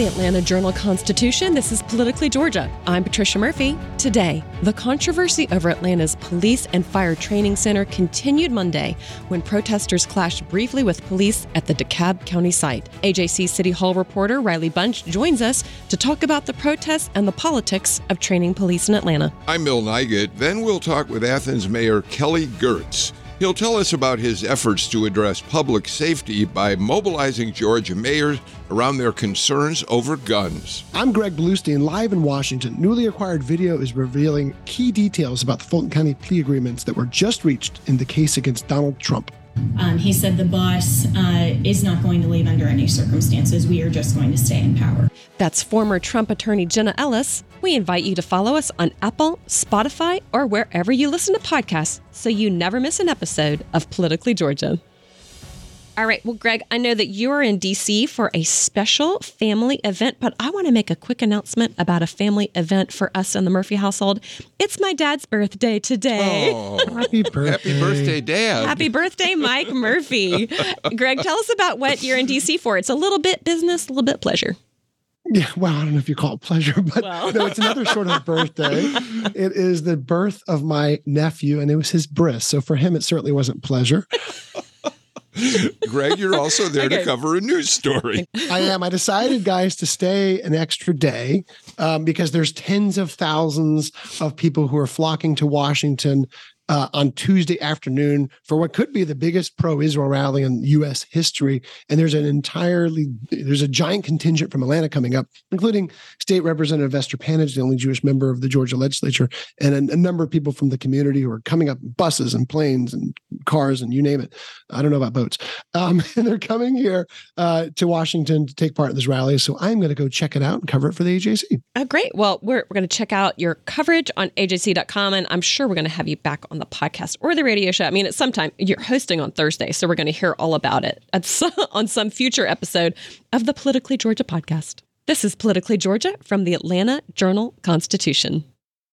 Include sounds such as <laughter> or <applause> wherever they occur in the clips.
the Atlanta Journal Constitution, this is Politically Georgia. I'm Patricia Murphy. Today, the controversy over Atlanta's police and fire training center continued Monday when protesters clashed briefly with police at the DeKalb County site. AJC City Hall reporter Riley Bunch joins us to talk about the protests and the politics of training police in Atlanta. I'm Bill Nigut. Then we'll talk with Athens Mayor Kelly Girtz. He'll tell us about his efforts to address public safety by mobilizing Georgia mayors around their concerns over guns. I'm Greg Bluestein, live in Washington. Newly acquired video is revealing key details about the Fulton County plea agreements that were just reached in the case against Donald Trump. Um, he said the boss uh, is not going to leave under any circumstances. We are just going to stay in power. That's former Trump attorney Jenna Ellis. We invite you to follow us on Apple, Spotify, or wherever you listen to podcasts so you never miss an episode of Politically Georgia. All right. Well, Greg, I know that you are in DC for a special family event, but I want to make a quick announcement about a family event for us in the Murphy household. It's my dad's birthday today. Oh, <laughs> Happy birthday. happy birthday, Dad. Happy birthday, Mike Murphy. <laughs> Greg, tell us about what you're in DC for. It's a little bit business, a little bit pleasure. Yeah, well, I don't know if you call it pleasure, but Well. no, it's another sort of birthday. <laughs> It is the birth of my nephew, and it was his bris. So for him, it certainly wasn't pleasure. Greg, you're also there Okay. to cover a news story. I am. I decided, guys, to stay an extra day um, because there's tens of thousands of people who are flocking to Washington uh, on Tuesday afternoon for what could be the biggest pro-Israel rally in U.S. history. And there's an entirely there's a giant contingent from Atlanta coming up, including State Representative Esther Panitch, the only Jewish member of the Georgia legislature, and a, a number of people from the community who are coming up in buses and planes and cars and you name it. I don't know about boats. Um, <laughs> and they're coming here uh, to Washington to take part in this rally. So I'm going to go check it out and cover it for the AJC. Oh, great. Well, we're, we're going to check out your coverage on ajc.com, and I'm sure we're going to have you back on the podcast or the radio show. I mean, at some time, you're hosting on Thursday, so we're going to hear all about it <laughs> some, on some future episode of the Politically Georgia podcast. This is Politically Georgia from the Atlanta Journal Constitution.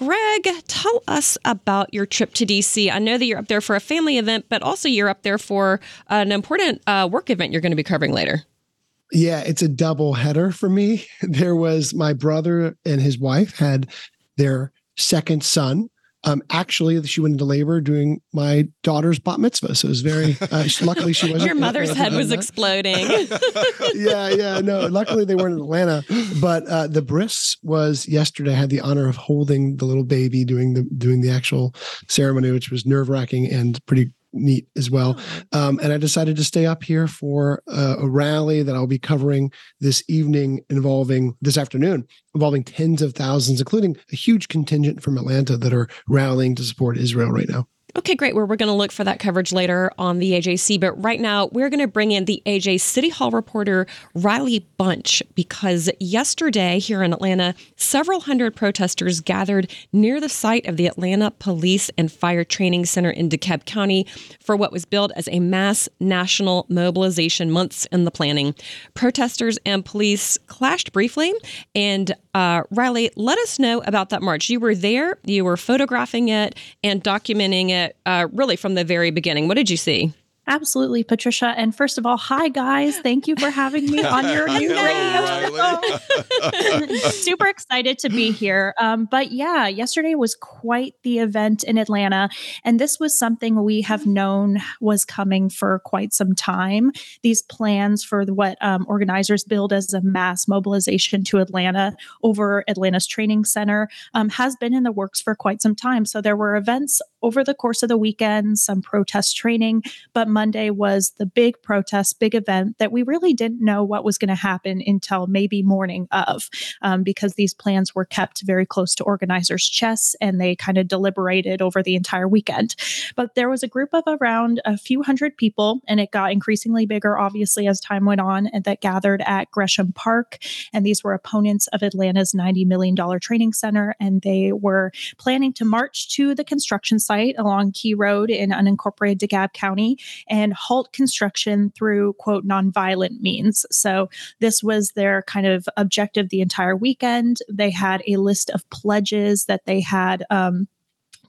Greg, tell us about your trip to DC. I know that you're up there for a family event, but also you're up there for an important uh, work event you're going to be covering later. Yeah, it's a double header for me. <laughs> There was my brother and his wife had their second son. Um, actually, she went into labor doing my daughter's bat mitzvah. So it was very, uh, <laughs> luckily she wasn't. Your mother's head was that. exploding. <laughs> yeah, yeah, no. Luckily, they weren't in Atlanta, but uh, the bris was yesterday. I had the honor of holding the little baby, doing the doing the actual ceremony, which was nerve wracking and pretty neat as well. Um, and I decided to stay up here for uh, a rally that I'll be covering this evening, involving this afternoon, involving tens of thousands, including a huge contingent from Atlanta that are rallying to support Israel right now. Okay, great. Well, we're going to look for that coverage later on the AJC. But right now, we're going to bring in the AJ City Hall reporter, Riley Bunch, because yesterday here in Atlanta, several hundred protesters gathered near the site of the Atlanta Police and Fire Training Center in DeKalb County for what was billed as a mass national mobilization months in the planning. Protesters and police clashed briefly. And uh, Riley, let us know about that march. You were there, you were photographing it and documenting it uh, really from the very beginning. What did you see? Absolutely, Patricia. And first of all, hi guys. Thank you for having me on your new radio show. Super excited to be here. Um, but yeah, yesterday was quite the event in Atlanta. And this was something we have known was coming for quite some time. These plans for what um, organizers build as a mass mobilization to Atlanta over Atlanta's training center um, has been in the works for quite some time. So there were events over the course of the weekend, some protest training, but Monday was the big protest, big event that we really didn't know what was going to happen until maybe morning of, um, because these plans were kept very close to organizers' chests and they kind of deliberated over the entire weekend. But there was a group of around a few hundred people, and it got increasingly bigger, obviously, as time went on, and that gathered at Gresham Park. And these were opponents of Atlanta's $90 million training center, and they were planning to march to the construction site along Key Road in unincorporated DeKalb County and halt construction through, quote, nonviolent means. So this was their kind of objective the entire weekend. They had a list of pledges that they had. Um,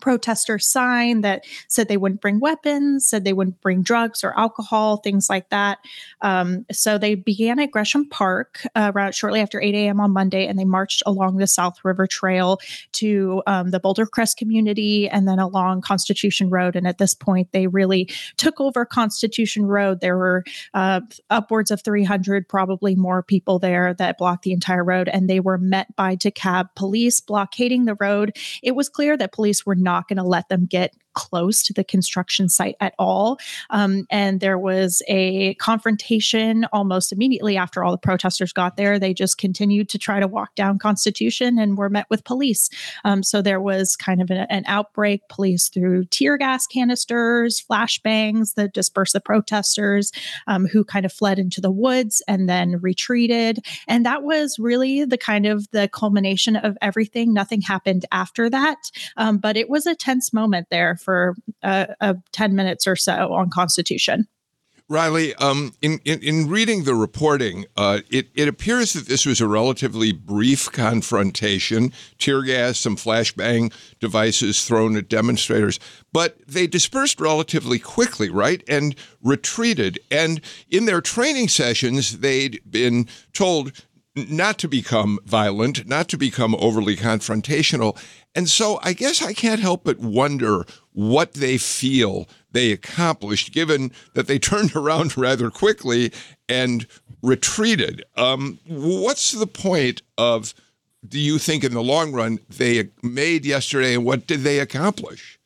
protesters sign that said they wouldn't bring weapons, said they wouldn't bring drugs or alcohol, things like that. Um, so they began at Gresham Park uh, around shortly after 8 a.m. on Monday, and they marched along the South River Trail to um, the Boulder Crest community and then along Constitution Road. And at this point, they really took over Constitution Road. There were uh, upwards of 300, probably more people there that blocked the entire road, and they were met by DeKalb police blockading the road. It was clear that police were not not going to let them get close to the construction site at all. Um, and there was a confrontation almost immediately after all the protesters got there. They just continued to try to walk down Constitution and were met with police. Um, so there was kind of a, an outbreak. Police threw tear gas canisters, flashbangs that dispersed the protesters um, who kind of fled into the woods and then retreated. And that was really the kind of the culmination of everything. Nothing happened after that. Um, but it was a tense moment there for uh, uh, 10 minutes or so on Constitution. Riley, um, in, in, in, reading the reporting, uh, it, it appears that this was a relatively brief confrontation, tear gas, some flashbang devices thrown at demonstrators, but they dispersed relatively quickly, right? And retreated. And in their training sessions, they'd been told not to become violent, not to become overly confrontational. And so I guess I can't help but wonder what they feel they accomplished, given that they <laughs> turned around rather quickly and retreated. Um, what's the point of, do you think, in the long run, they made yesterday, and what did they accomplish?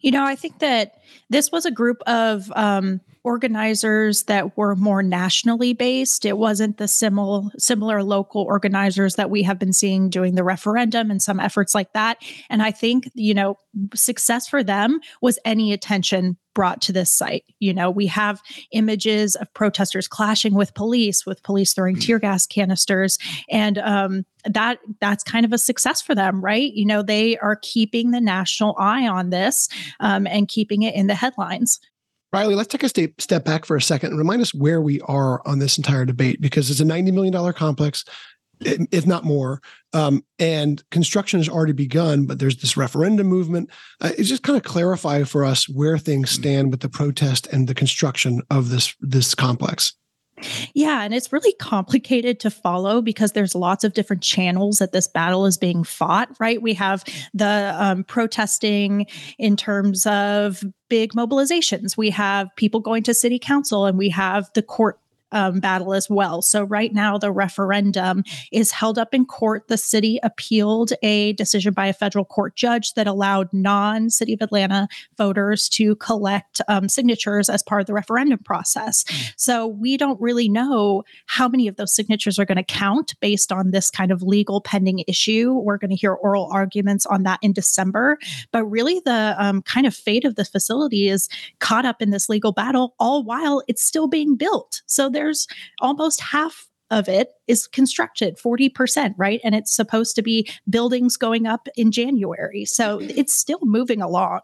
You know, I think that this was a group of um, organizers that were more nationally based. It wasn't the similar similar local organizers that we have been seeing doing the referendum and some efforts like that. And I think, you know, success for them was any attention brought to this site. You know, we have images of protesters clashing with police, with police throwing tear gas canisters, and um, that that's kind of a success for them, right? You know, they are keeping the national eye on this um, and keeping it in the headlines. Riley, let's take a step, step back for a second and remind us where we are on this entire debate because it's a $90 million complex, if not more. Um, and construction has already begun, but there's this referendum movement. Uh, it just kind of clarify for us where things mm. stand with the protest and the construction of this this complex. Yeah, and it's really complicated to follow because there's lots of different channels that this battle is being fought, right? We have the um, protesting in terms of big mobilizations. We have people going to city council and we have the court um, battle as well. So, right now, the referendum is held up in court. The city appealed a decision by a federal court judge that allowed non City of Atlanta voters to collect um, signatures as part of the referendum process. So, we don't really know how many of those signatures are going to count based on this kind of legal pending issue. We're going to hear oral arguments on that in December. But really, the um, kind of fate of the facility is caught up in this legal battle, all while it's still being built. So, there there's almost half of it is constructed 40%, right? And it's supposed to be buildings going up in January. So it's still moving along.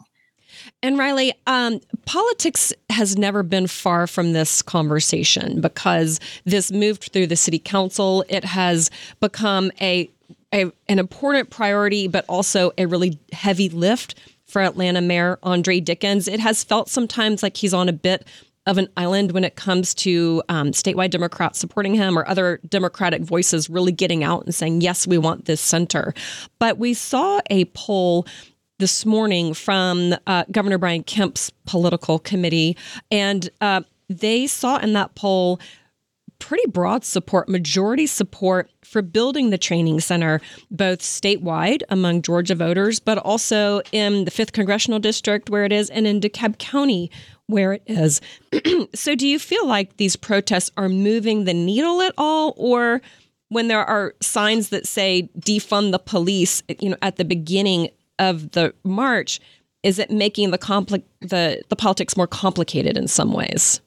And Riley, um, politics has never been far from this conversation because this moved through the city council. It has become a, a an important priority, but also a really heavy lift for Atlanta Mayor Andre Dickens. It has felt sometimes like he's on a bit of an island when it comes to um, statewide Democrats supporting him or other Democratic voices really getting out and saying, yes, we want this center. But we saw a poll this morning from uh, Governor Brian Kemp's political committee, and uh, they saw in that poll pretty broad support, majority support for building the training center, both statewide among Georgia voters, but also in the 5th Congressional District where it is, and in DeKalb County where it is. <clears throat> so, do you feel like these protests are moving the needle at all? Or when there are signs that say defund the police, you know, at the beginning of the march, is it making the compli- the the politics more complicated in some ways?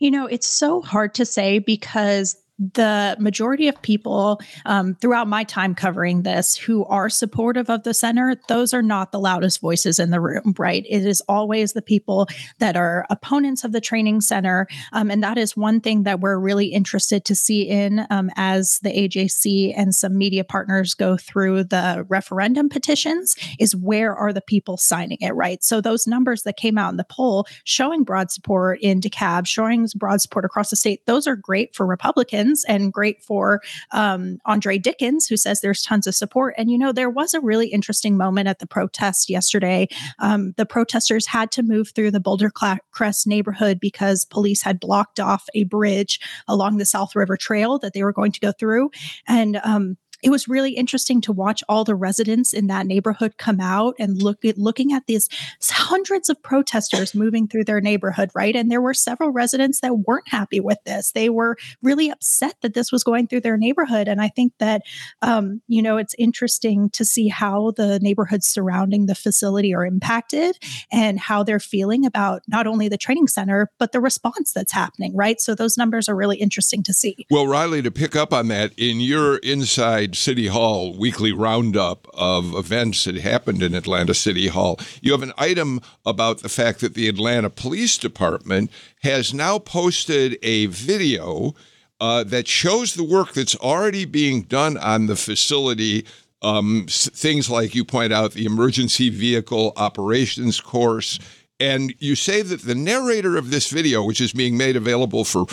You know, it's so hard to say because the majority of people um, throughout my time covering this who are supportive of the center, those are not the loudest voices in the room, right? It is always the people that are opponents of the training center. Um, and that is one thing that we're really interested to see in um, as the AJC and some media partners go through the referendum petitions is where are the people signing it, right? So those numbers that came out in the poll showing broad support in DeKalb, showing broad support across the state, those are great for Republicans and great for um, Andre Dickens, who says there's tons of support. And, you know, there was a really interesting moment at the protest yesterday. Um, the protesters had to move through the Boulder Crest neighborhood because police had blocked off a bridge along the South River Trail that they were going to go through. And um, it was really interesting to watch all the residents in that neighborhood come out and look at looking at these hundreds of protesters moving through their neighborhood, right? And there were several residents that weren't happy with this. They were really upset that this was going through their neighborhood. And I think that, um, you know, it's interesting to see how the neighborhoods surrounding the facility are impacted and how they're feeling about not only the training center, but the response that's happening, right? So those numbers are really interesting to see. Well, Riley, to pick up on that, in your inside City Hall weekly roundup of events that happened in Atlanta City Hall. You have an item about the fact that the Atlanta Police Department has now posted a video uh, that shows the work that's already being done on the facility. Um, things like you point out, the emergency vehicle operations course. And you say that the narrator of this video, which is being made available for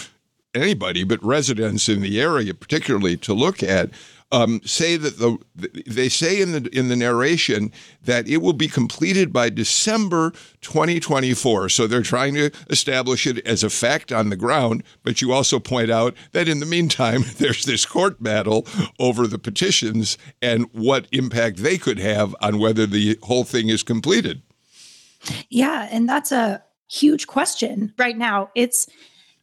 anybody but residents in the area, particularly to look at, um, say that the they say in the in the narration that it will be completed by December 2024. So they're trying to establish it as a fact on the ground. But you also point out that in the meantime, <laughs> there's this court battle over the petitions and what impact they could have on whether the whole thing is completed. Yeah, and that's a huge question right now. It's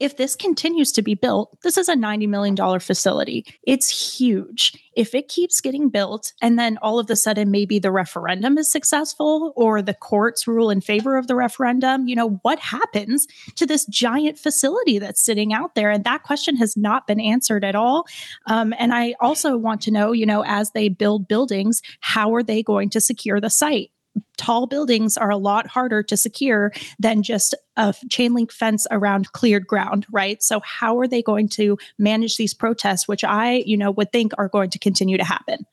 if this continues to be built, this is a $90 million facility. It's huge. If it keeps getting built and then all of a sudden maybe the referendum is successful or the courts rule in favor of the referendum, you know, what happens to this giant facility that's sitting out there? And that question has not been answered at all. Um, and I also want to know, you know, as they build buildings, how are they going to secure the site? Tall buildings are a lot harder to secure than just a chain link fence around cleared ground, right? So how are they going to manage these protests, which I, you know, would think are going to continue to happen?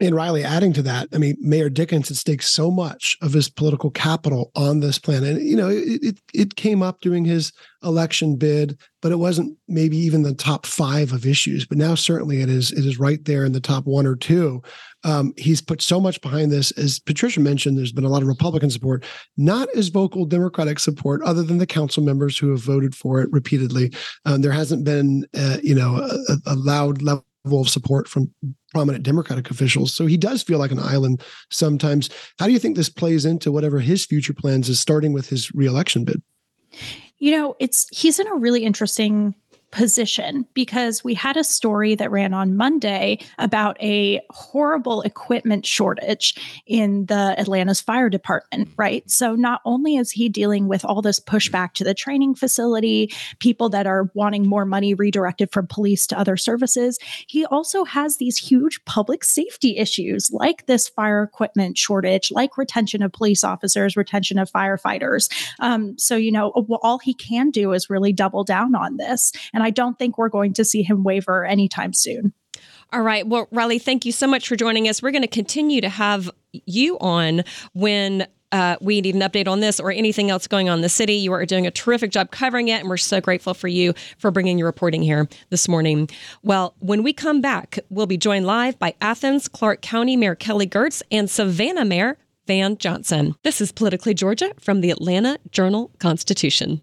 And Riley, adding to that, I mean, Mayor Dickens had staked so much of his political capital on this plan, and you know, it, it, it came up during his election bid, but it wasn't maybe even the top five of issues. But now, certainly, it is. It is right there in the top one or two. Um, he's put so much behind this, as Patricia mentioned. There's been a lot of Republican support, not as vocal Democratic support, other than the council members who have voted for it repeatedly. Um, there hasn't been, uh, you know, a, a loud level of support from prominent Democratic officials. So he does feel like an island sometimes. How do you think this plays into whatever his future plans is, starting with his reelection bid? You know, it's he's in a really interesting position because we had a story that ran on Monday about a horrible equipment shortage in the Atlanta's fire department, right? So not only is he dealing with all this pushback to the training facility, people that are wanting more money redirected from police to other services, he also has these huge public safety issues like this fire equipment shortage, like retention of police officers, retention of firefighters. Um, so, you know, all he can do is really double down on this. And I don't think we're going to see him waver anytime soon. All right. Well, Riley, thank you so much for joining us. We're going to continue to have you on when uh, we need an update on this or anything else going on in the city. You are doing a terrific job covering it, and we're so grateful for you for bringing your reporting here this morning. Well, when we come back, we'll be joined live by Athens, Clarke County Mayor Kelly Girtz, and Savannah Mayor Van Johnson. This is Politically Georgia from the Atlanta Journal Constitution.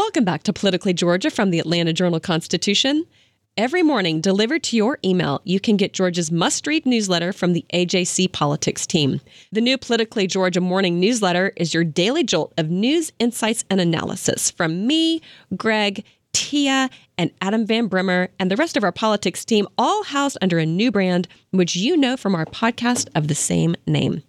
Welcome back to Politically Georgia from the Atlanta Journal Constitution. Every morning, delivered to your email, you can get Georgia's must read newsletter from the AJC Politics team. The new Politically Georgia morning newsletter is your daily jolt of news, insights, and analysis from me, Greg, Tia, and Adam Van Brimmer, and the rest of our politics team, all housed under a new brand, which you know from our podcast of the same name.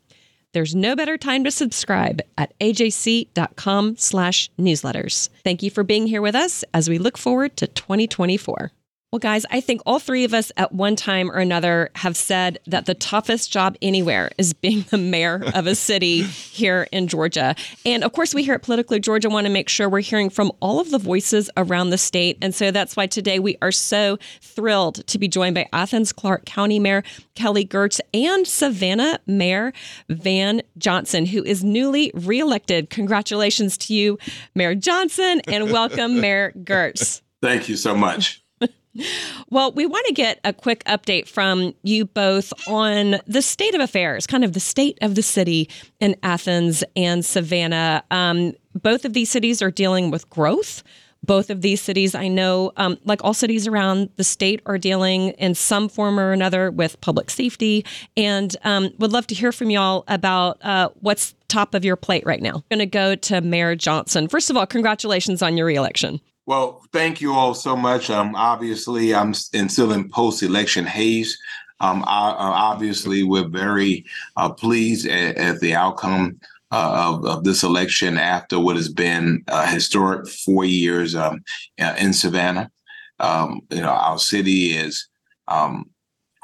There's no better time to subscribe at ajc.com slash newsletters. Thank you for being here with us as we look forward to 2024. Well, guys, I think all three of us at one time or another have said that the toughest job anywhere is being the mayor of a city <laughs> here in Georgia. And of course, we here at Politically Georgia want to make sure we're hearing from all of the voices around the state. And so that's why today we are so thrilled to be joined by Athens Clarke County Mayor Kelly Girtz and Savannah Mayor Van Johnson, who is newly reelected. Congratulations to you, Mayor Johnson, and welcome, <laughs> Mayor Girtz. Thank you so much. Well, we want to get a quick update from you both on the state of affairs, kind of the state of the city in Athens and Savannah. Um, both of these cities are dealing with growth. Both of these cities, I know, um, like all cities around the state, are dealing in some form or another with public safety. And um, would love to hear from y'all about uh, what's top of your plate right now. I'm going to go to Mayor Johnson. First of all, congratulations on your reelection. Well, thank you all so much. Um, obviously, I'm in, still in post-election haze. Um, I, uh, obviously, we're very uh, pleased at, at, the outcome uh, of, of, this election after what has been a historic four years um, in Savannah. Um, you know, our city is um,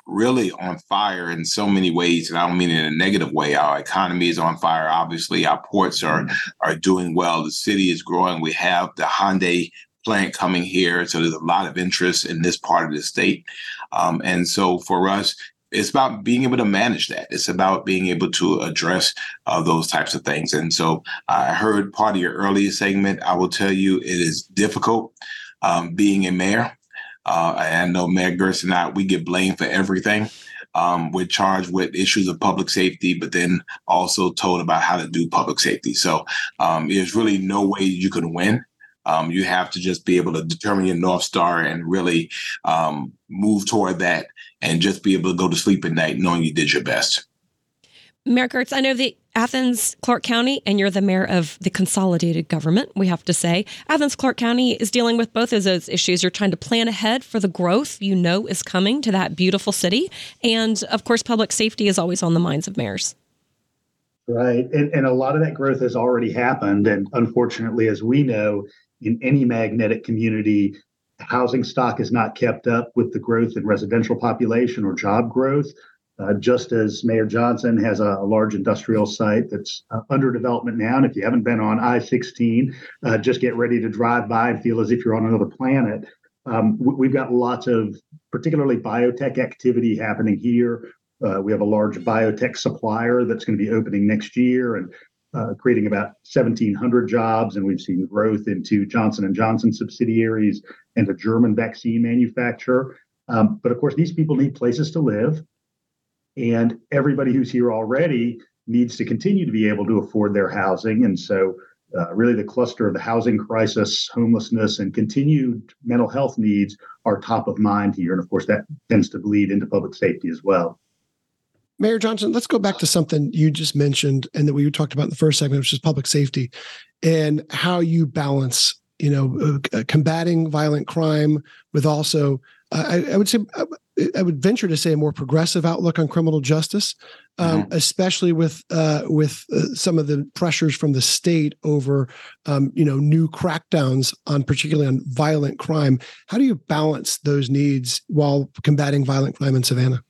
really on fire in so many ways, and I don't mean in a negative way. Our economy is on fire. Obviously, our ports are are doing well. The city is growing. We have the Hyundai plant coming here. So there's a lot of interest in this part of the state. Um, and so for us, it's about being able to manage that. It's about being able to address uh, those types of things. And so I heard part of your earlier segment. I will tell you it is difficult um, being a mayor. Uh, I know Mayor Girtz and I, we get blamed for everything. Um, we're charged with issues of public safety, but then also told about how to do public safety. So um, there's really no way you can win um, you have to just be able to determine your North Star and really um, move toward that and just be able to go to sleep at night knowing you did your best. Mayor Girtz, I know the Athens Clarke County, and you're the mayor of the consolidated government, we have to say. Athens Clarke County is dealing with both of those issues. You're trying to plan ahead for the growth you know is coming to that beautiful city. And of course, public safety is always on the minds of mayors. Right. And, and a lot of that growth has already happened. And unfortunately, as we know, in any magnetic community, housing stock is not kept up with the growth in residential population or job growth. Uh, just as Mayor Johnson has a, a large industrial site that's uh, under development now. And if you haven't been on I 16, uh, just get ready to drive by and feel as if you're on another planet. Um, we've got lots of particularly biotech activity happening here. Uh, we have a large biotech supplier that's going to be opening next year. And uh, creating about 1,700 jobs, and we've seen growth into Johnson and Johnson subsidiaries and a German vaccine manufacturer. Um, but of course, these people need places to live, and everybody who's here already needs to continue to be able to afford their housing. And so, uh, really, the cluster of the housing crisis, homelessness, and continued mental health needs are top of mind here. And of course, that tends to bleed into public safety as well. Mayor Johnson, let's go back to something you just mentioned and that we talked about in the first segment, which is public safety and how you balance, you know, uh, combating violent crime with also, uh, I, I, would say, uh, I would venture to say a more progressive outlook on criminal justice, um, mm-hmm. especially with uh, with uh, some of the pressures from the state over, um, you know, new crackdowns on particularly on violent crime. How do you balance those needs while combating violent crime in Savannah?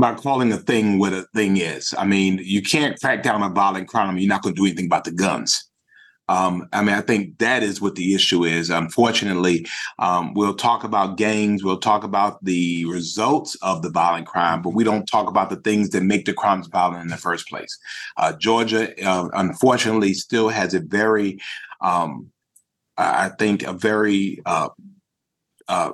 By calling a thing what a thing is. I mean, you can't crack down on violent crime. You're not going to do anything about the guns. Um, I mean, I think that is what the issue is. Unfortunately, um, we'll talk about gangs, we'll talk about the results of the violent crime, but we don't talk about the things that make the crimes violent in the first place. Uh, Georgia, uh, unfortunately, still has a very, um, I think, a very uh, uh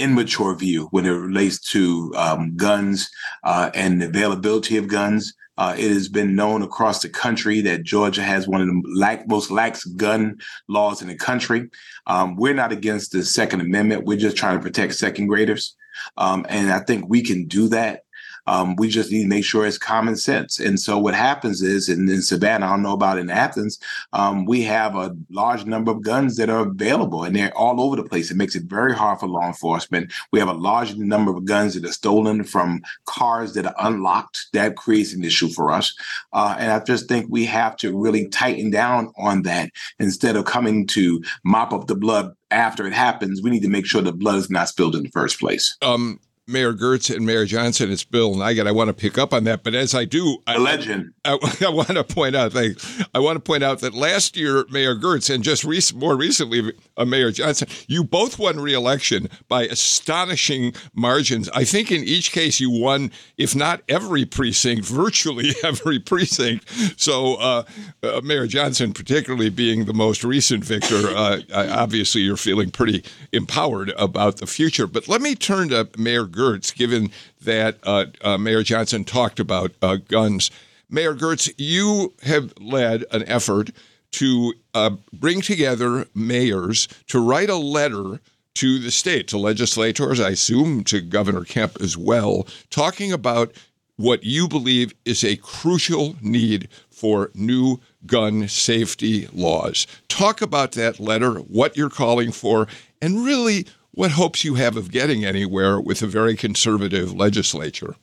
immature view when it relates to um, guns uh, and the availability of guns. Uh, it has been known across the country that Georgia has one of the lax, most lax gun laws in the country. Um, we're not against the Second Amendment. We're just trying to protect second graders. Um, and I think we can do that um, we just need to make sure it's common sense. And so what happens is, in, in Savannah, I don't know about in Athens, um, we have a large number of guns that are available and they're all over the place. It makes it very hard for law enforcement. We have a large number of guns that are stolen from cars that are unlocked. That creates an issue for us. Uh, and I just think we have to really tighten down on that instead of coming to mop up the blood after it happens. We need to make sure the blood is not spilled in the first place. Um, Mayor Girtz and Mayor Johnson. It's Bill Nigut. I want to pick up on that, but as I do, a I, legend. I, <laughs> I, want to point out. I want to point out that last year, Mayor Girtz and just rec- more recently, uh, Mayor Johnson, you both won re-election by astonishing margins. I think in each case you won, if not every precinct, <laughs> virtually every precinct. So uh, uh, Mayor Johnson, particularly being the most recent victor, uh, obviously you're feeling pretty empowered about the future. But let me turn to Mayor. Girtz Girtz, given that uh, uh, Mayor Johnson talked about uh, guns. Mayor Girtz, you have led an effort to uh, bring together mayors to write a letter to the state, to legislators, I assume to Governor Kemp as well, talking about what you believe is a crucial need for new gun safety laws. Talk about that letter, what you're calling for, and really what hopes you have of getting anywhere with a very conservative legislature?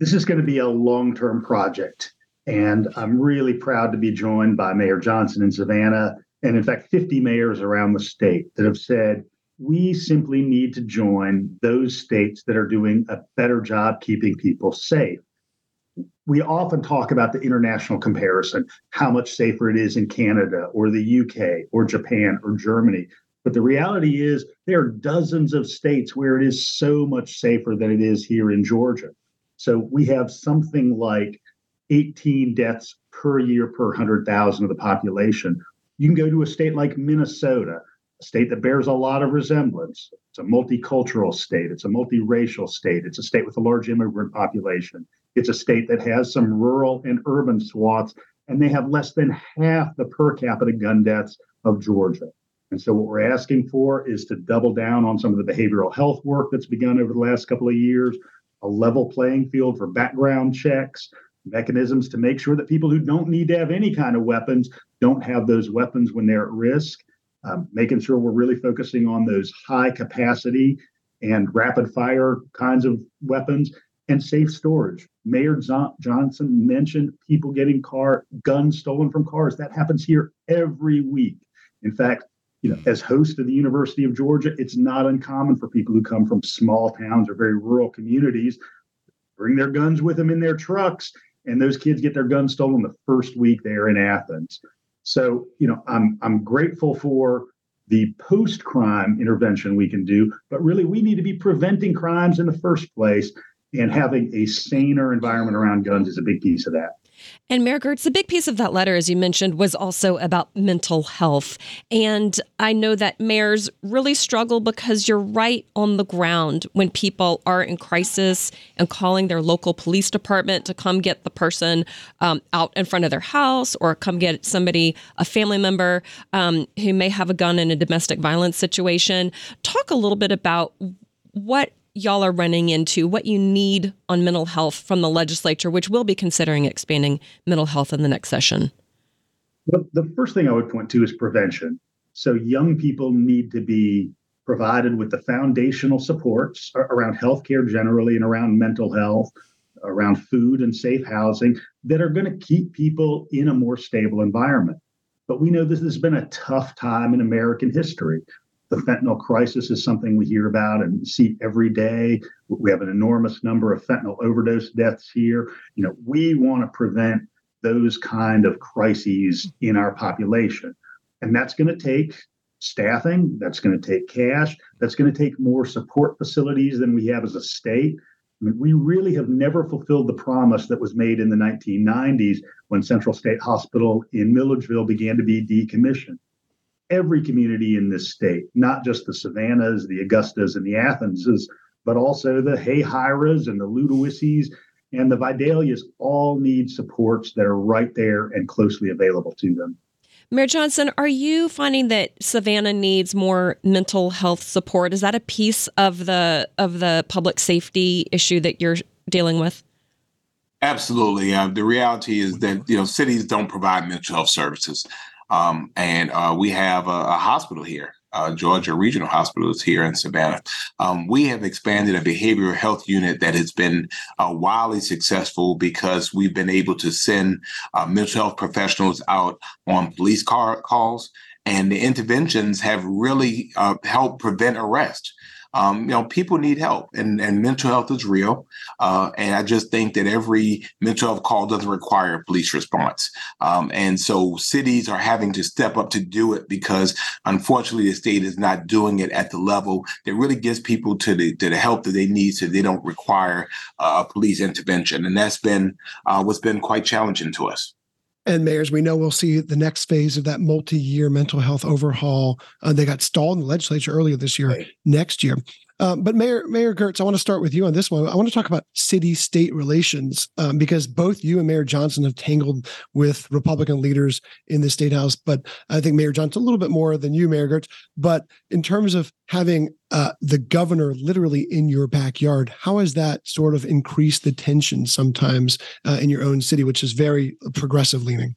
This is going to be a long term project. And I'm really proud to be joined by Mayor Johnson in Savannah, and in fact, 50 mayors around the state that have said, we simply need to join those states that are doing a better job keeping people safe. We often talk about the international comparison, how much safer it is in Canada or the UK or Japan or Germany. But the reality is, there are dozens of states where it is so much safer than it is here in Georgia. So we have something like 18 deaths per year per 100,000 of the population. You can go to a state like Minnesota, a state that bears a lot of resemblance. It's a multicultural state, it's a multiracial state, it's a state with a large immigrant population. It's a state that has some rural and urban swaths, and they have less than half the per capita gun deaths of Georgia. And so, what we're asking for is to double down on some of the behavioral health work that's begun over the last couple of years, a level playing field for background checks, mechanisms to make sure that people who don't need to have any kind of weapons don't have those weapons when they're at risk, um, making sure we're really focusing on those high capacity and rapid fire kinds of weapons and safe storage. Mayor Johnson mentioned people getting car guns stolen from cars. That happens here every week. In fact, you know, as host of the University of Georgia, it's not uncommon for people who come from small towns or very rural communities bring their guns with them in their trucks, and those kids get their guns stolen the first week they're in Athens. So, you know, I'm I'm grateful for the post-crime intervention we can do, but really we need to be preventing crimes in the first place, and having a saner environment around guns is a big piece of that. And Mayor Girtz, a big piece of that letter, as you mentioned, was also about mental health. And I know that mayors really struggle because you're right on the ground when people are in crisis and calling their local police department to come get the person um, out in front of their house or come get somebody, a family member um, who may have a gun in a domestic violence situation. Talk a little bit about what y'all are running into, what you need on mental health from the legislature, which will be considering expanding mental health in the next session? Well, the first thing I would point to is prevention. So, young people need to be provided with the foundational supports around healthcare generally and around mental health, around food and safe housing that are going to keep people in a more stable environment. But we know this has been a tough time in American history. The fentanyl crisis is something we hear about and see every day. We have an enormous number of fentanyl overdose deaths here. You know, we want to prevent those kind of crises in our population. And that's going to take staffing, that's going to take cash, that's going to take more support facilities than we have as a state. I mean, we really have never fulfilled the promise that was made in the 1990s when Central State Hospital in Milledgeville began to be decommissioned. Every community in this state, not just the Savannahs, the Augustas, and the Athenses, but also the Hahiras and the Ludowicis and the Vidalias all need supports that are right there and closely available to them. Mayor Johnson, are you finding that Savannah needs more mental health support? Is that a piece of the of the public safety issue that you're dealing with? Absolutely. Uh, the reality is that you know cities don't provide mental health services, um, and uh, we have a, a hospital here uh, Georgia Regional Hospital is here in Savannah. Um, we have expanded a behavioral health unit that has been uh, wildly successful because we've been able to send uh, mental health professionals out on police car calls, and the interventions have really uh, helped prevent arrest um, you know, people need help, and and mental health is real. Uh, and I just think that every mental health call doesn't require a police response, um, and so cities are having to step up to do it because unfortunately the state is not doing it at the level that really gets people to the to the help that they need, so they don't require uh, a police intervention, and that's been uh, what's been quite challenging to us. And mayors, we know we'll see the next phase of that multi-year mental health overhaul. Uh, they got stalled in the legislature earlier this year. Right. Next year, um, but Mayor Mayor Girtz, I want to start with you on this one. I want to talk about city-state relations um, because both you and Mayor Johnson have tangled with Republican leaders in the state house. But I think Mayor Johnson a little bit more than you, Mayor Girtz. But in terms of having uh, the governor literally in your backyard, how has that sort of increased the tension sometimes uh, in your own city, which is very progressive leaning?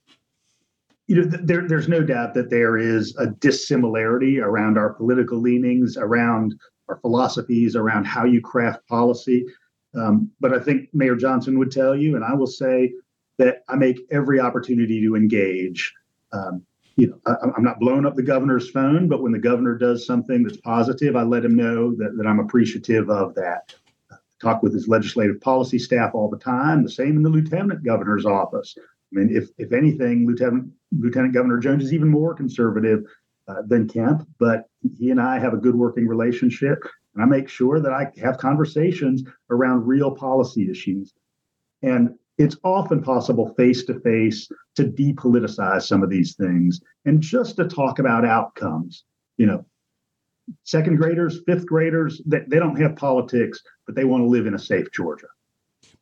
you know, there, there's no doubt that there is a dissimilarity around our political leanings, around our philosophies around how you craft policy. Um, but I think Mayor Johnson would tell you, and I will say that I make every opportunity to engage. Um, you know, I, am not blowing up the governor's phone, but when the governor does something that's positive, I let him know that, that I'm appreciative of that. Uh, talk with his legislative policy staff all the time. The same in the lieutenant governor's office. I mean, if if anything, Lieutenant Lieutenant Governor Jones is even more conservative uh, than Kemp, but he and I have a good working relationship. And I make sure that I have conversations around real policy issues. And it's often possible face to face to depoliticize some of these things and just to talk about outcomes. You know, second graders, fifth graders, they, they don't have politics, but they want to live in a safe Georgia.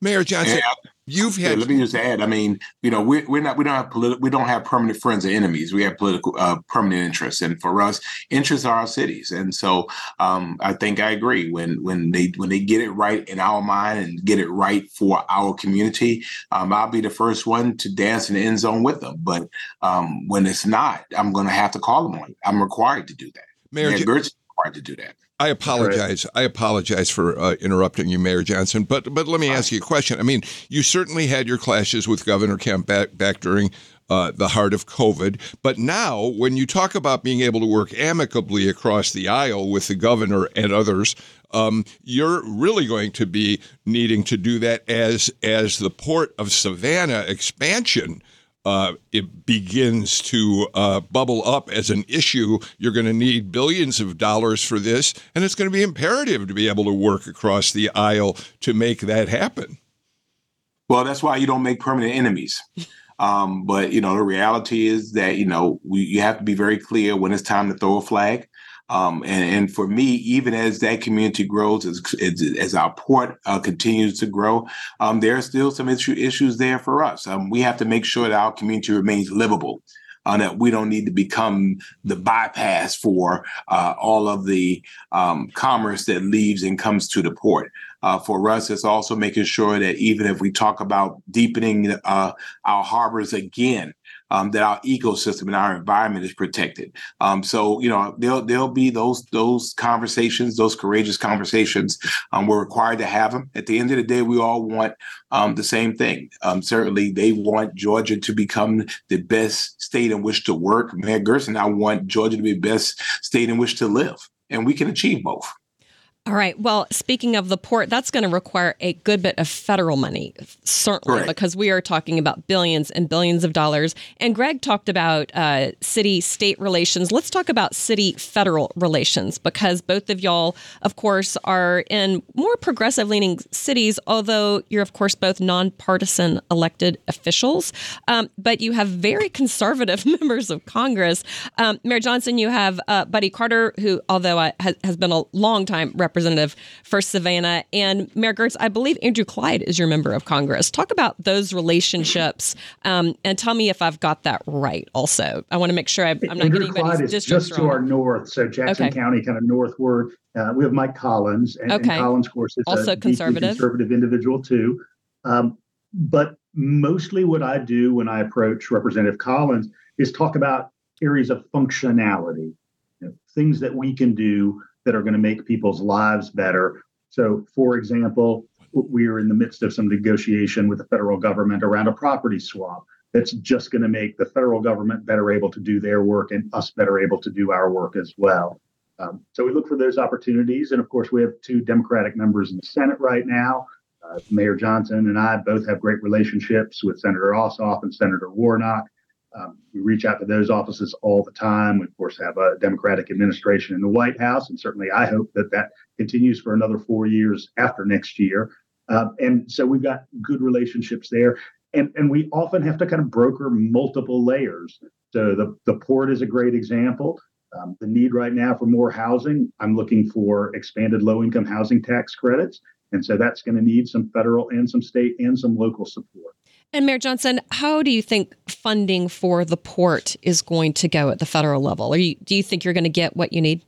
Mayor Johnson, yeah. you've had. Yeah, let me just add. I mean, you know, we're, we're not we don't have political we don't have permanent friends or enemies. We have political uh, permanent interests, and for us, interests are our cities. And so, um, I think I agree when when they when they get it right in our mind and get it right for our community, um, I'll be the first one to dance in the end zone with them. But um, when it's not, I'm going to have to call them on it. I'm required to do that. Mayor, Girtz required to do that. I apologize. Right. I apologize for uh, interrupting you, Mayor Johnson. But but let me ask you a question. I mean, you certainly had your clashes with Governor Kemp back back during uh, the heart of COVID. But now, when you talk about being able to work amicably across the aisle with the governor and others, um, you're really going to be needing to do that as as the port of Savannah expansion uh, it begins to uh, bubble up as an issue, you're going to need billions of dollars for this, and it's going to be imperative to be able to work across the aisle to make that happen. Well, that's why you don't make permanent enemies. Um, but you know, the reality is that you know we, you have to be very clear when it's time to throw a flag. Um, and, and, for me, even as that community grows, as, as, our port uh, continues to grow, um, there are still some issue, issues there for us. Um, we have to make sure that our community remains livable. Uh, that we don't need to become the bypass for uh, all of the um, commerce that leaves and comes to the port. Uh, for us, it's also making sure that even if we talk about deepening uh, our harbors again, um, that our ecosystem and our environment is protected. Um, so you know there'll there'll be those those conversations, those courageous conversations. Um, we're required to have them. At the end of the day, we all want um, the same thing. Um, certainly, they want Georgia to become the best state in which to work. Mayor Gerson, I want Georgia to be the best state in which to live, and we can achieve both. All right. Well, speaking of the port, that's going to require a good bit of federal money, certainly, Correct. because we are talking about billions and billions of dollars. And Greg talked about uh, city state relations. Let's talk about city federal relations because both of y'all, of course, are in more progressive leaning cities, although you're, of course, both nonpartisan elected officials. Um, but you have very conservative <laughs> members of Congress. Um, Mayor Johnson, you have uh, Buddy Carter, who, although uh, has, has been a long time representative representative for Savannah. And Mayor Gertz, I believe Andrew Clyde is your member of Congress. Talk about those relationships um, and tell me if I've got that right. Also, I want to make sure I, am not Andrew getting Clyde is just wrong. to our north, so Jackson okay. County, kind of northward. Uh, we have Mike Collins, and, okay. and Collins, of course, is also a conservative, conservative individual too. Um, but mostly, what I do when I approach Representative Collins is talk about areas of functionality, you know, things that we can do that are going to make people's lives better. So, for example, we are in the midst of some negotiation with the federal government around a property swap that's just going to make the federal government better able to do their work and us better able to do our work as well. Um, so we look for those opportunities. And of course, we have two Democratic members in the Senate right now. Uh, Mayor Johnson and I both have great relationships with Senator Ossoff and Senator Warnock. Um, we reach out to those offices all the time. We, of course, have a Democratic administration in the White House, and certainly I hope that that continues for another four years after next year. Uh, and so we've got good relationships there. And, and we often have to kind of broker multiple layers. So the, the port is a great example. Um, the need right now for more housing, I'm looking for expanded low income housing tax credits. And so that's going to need some federal and some state and some local support. And Mayor Johnson, how do you think funding for the port is going to go at the federal level? You, do you think you're going to get what you need?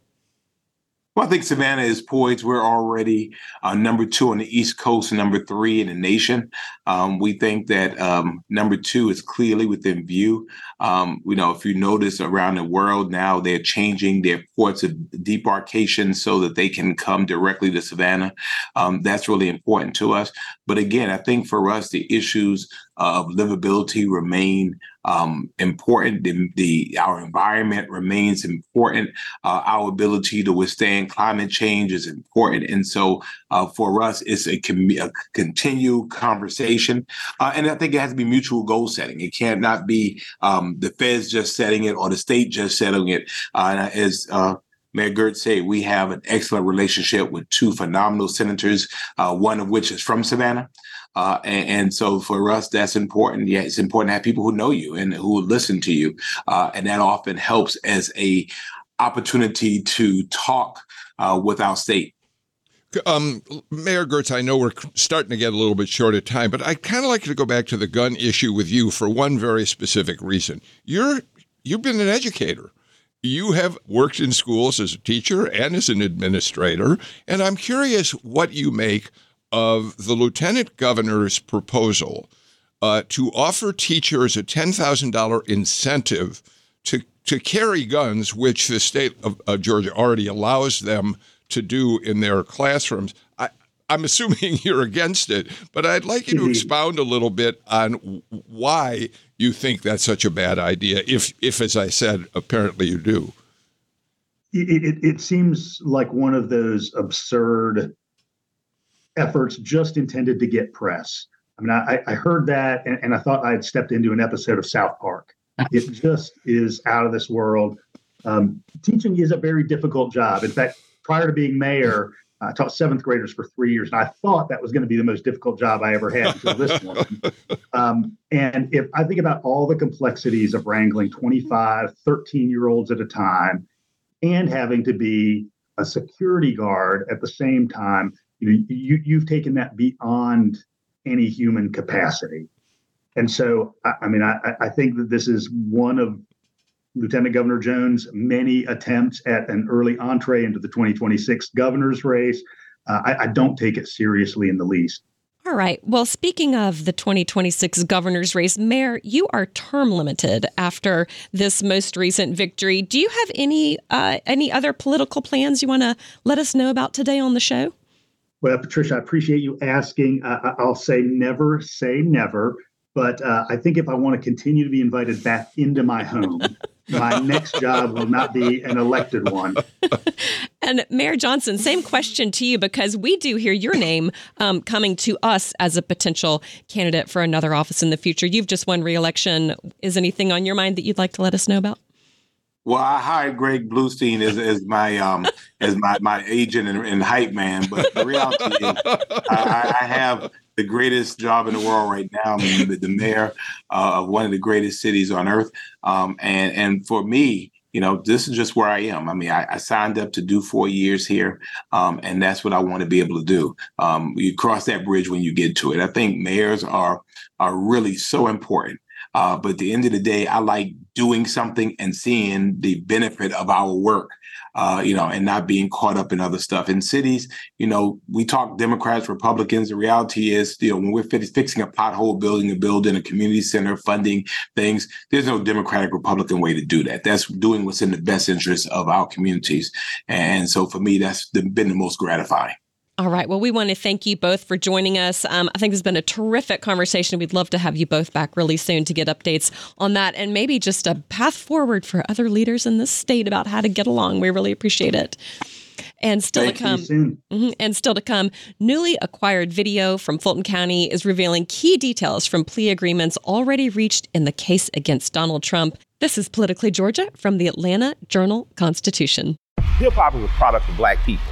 Well, I think Savannah is poised. We're already uh, number two on the East Coast, number three in the nation. Um, we think that um, number two is clearly within view. Um, you know, if you notice around the world now, they're changing their ports of debarkation so that they can come directly to Savannah. Um, that's really important to us. But again, I think for us, the issues of livability remain um, important. The, the, our environment remains important. Uh, our ability to withstand climate change is important, and so uh, for us, it's a, a continued conversation. Uh, and I think it has to be mutual goal setting. It can't not be um, the feds just setting it or the state just setting it. Uh, as uh, Mayor Girtz said, we have an excellent relationship with two phenomenal senators, uh, one of which is from Savannah. Uh, and, and, so for us, that's important. Yeah, it's important to have people who know you and who will listen to you, uh, and that often helps as a opportunity to talk uh, with our state. Um, Mayor Girtz, I know we're starting to get a little bit short of time, but I'd kind of like to go back to the gun issue with you for one very specific reason. You're you've been an educator. You have worked in schools as a teacher and as an administrator, and I'm curious what you make of the lieutenant governor's proposal uh, to offer teachers a $10,000 incentive to, to carry guns, which the state of uh, Georgia already allows them to do in their classrooms. I, I'm assuming <laughs> you're against it, but I'd like you to mm-hmm. expound a little bit on why you think that's such a bad idea, if, if as I said, apparently you do. It, it, it seems like one of those absurd efforts just intended to get press. I mean, I, I heard that and, and I thought I had stepped into an episode of South Park. It <laughs> just is out of this world. Um, teaching is a very difficult job. In fact, prior to being mayor, I taught seventh graders for three years, and I thought that was going to be the most difficult job I ever had until this one. <laughs> Um, and if I think about all the complexities of wrangling 25, 13 year olds at a time and having to be a security guard at the same time, you know, you, you've taken that beyond any human capacity. And so, I, I mean, I, I think that this is one of Lieutenant Governor Jones' many attempts at an early entree into the 2026 governor's race. Uh, I, I don't take it seriously in the least. All right. Well, speaking of the 2026 governor's race, Mayor, you are term limited after this most recent victory. Do you have any uh, any other political plans you want to let us know about today on the show? Well, Patricia, I appreciate you asking. Uh, I'll say never say never, but uh, I think if I want to continue to be invited back into my home, my <laughs> next job will not be an elected one. And Mayor Johnson, same question to you because we do hear your name um, coming to us as a potential candidate for another office in the future. You've just won reelection. Is anything on your mind that you'd like to let us know about? Well, I hired Greg Bluestein as, as my um, as my, my agent and, and hype man, but the reality is, I, I, have the greatest job in the world right now. I mean, the, the mayor uh, of one of the greatest cities on earth, um, and and for me, you know, this is just where I am. I mean, I, I signed up to do four years here, um, and that's what I want to be able to do. Um, you cross that bridge when you get to it. I think mayors are are really so important. Uh, but at the end of the day, I like doing something and seeing the benefit of our work, uh, you know, and not being caught up in other stuff. In cities, you know, we talk Democrats, Republicans. The reality is, you know, when we're fixing a pothole, building a building, a community center, funding things, there's no Democratic, Republican way to do that. That's doing what's in the best interest of our communities. And so for me, that's been the most gratifying. All right. Well, we want to thank you both for joining us. Um, I think it's been a terrific conversation. We'd love to have you both back really soon to get updates on that and maybe just a path forward for other leaders in the state about how to get along. We really appreciate it. And still Thank to come, mm-hmm, and still to come, newly acquired video from Fulton County is revealing key details from plea agreements already reached in the case against Donald Trump. This is Politically Georgia from the Atlanta Journal Constitution. Hip hop is a product of black people.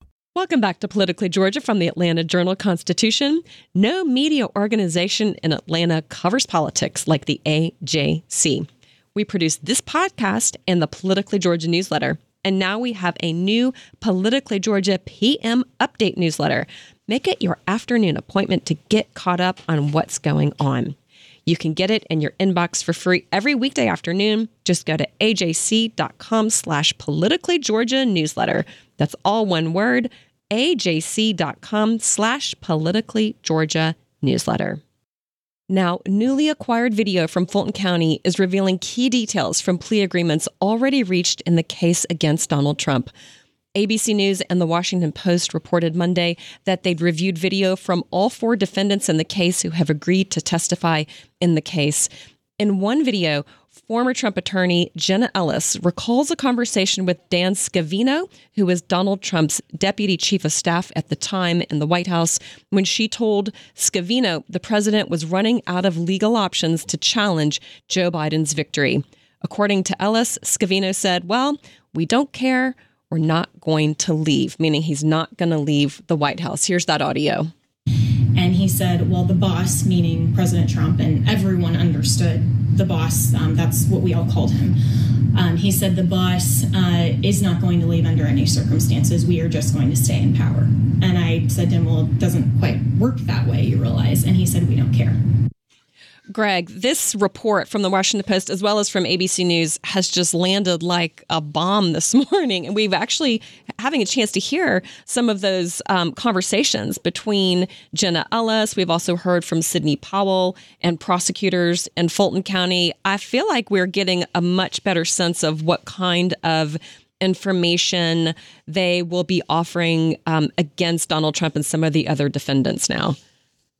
Welcome back to Politically Georgia from the Atlanta Journal Constitution. No media organization in Atlanta covers politics like the AJC. We produce this podcast and the Politically Georgia newsletter. And now we have a new Politically Georgia PM update newsletter. Make it your afternoon appointment to get caught up on what's going on. You can get it in your inbox for free every weekday afternoon. Just go to ajc.com slash politically Georgia newsletter. That's all one word, ajc.com slash politically Georgia newsletter. Now, newly acquired video from Fulton County is revealing key details from plea agreements already reached in the case against Donald Trump. ABC News and the Washington Post reported Monday that they'd reviewed video from all four defendants in the case who have agreed to testify in the case. In one video, former Trump attorney Jenna Ellis recalls a conversation with Dan Scavino, who was Donald Trump's deputy chief of staff at the time in the White House, when she told Scavino the president was running out of legal options to challenge Joe Biden's victory. According to Ellis, Scavino said, Well, we don't care. We're not going to leave, meaning he's not going to leave the White House. Here's that audio. And he said, well, the boss, meaning President Trump, and everyone understood the boss, um, that's what we all called him. Um, he said, the boss uh, is not going to leave under any circumstances. We are just going to stay in power. And I said to him, well, it doesn't quite work that way, you realize. And he said, we don't care. Greg, this report from the Washington Post as well as from ABC News has just landed like a bomb this <laughs> morning. And we've actually having a chance to hear some of those um, conversations between Jenna Ellis. We've also heard from Sidney Powell and prosecutors in Fulton County. I feel like we're getting a much better sense of what kind of information they will be offering um, against Donald Trump and some of the other defendants now.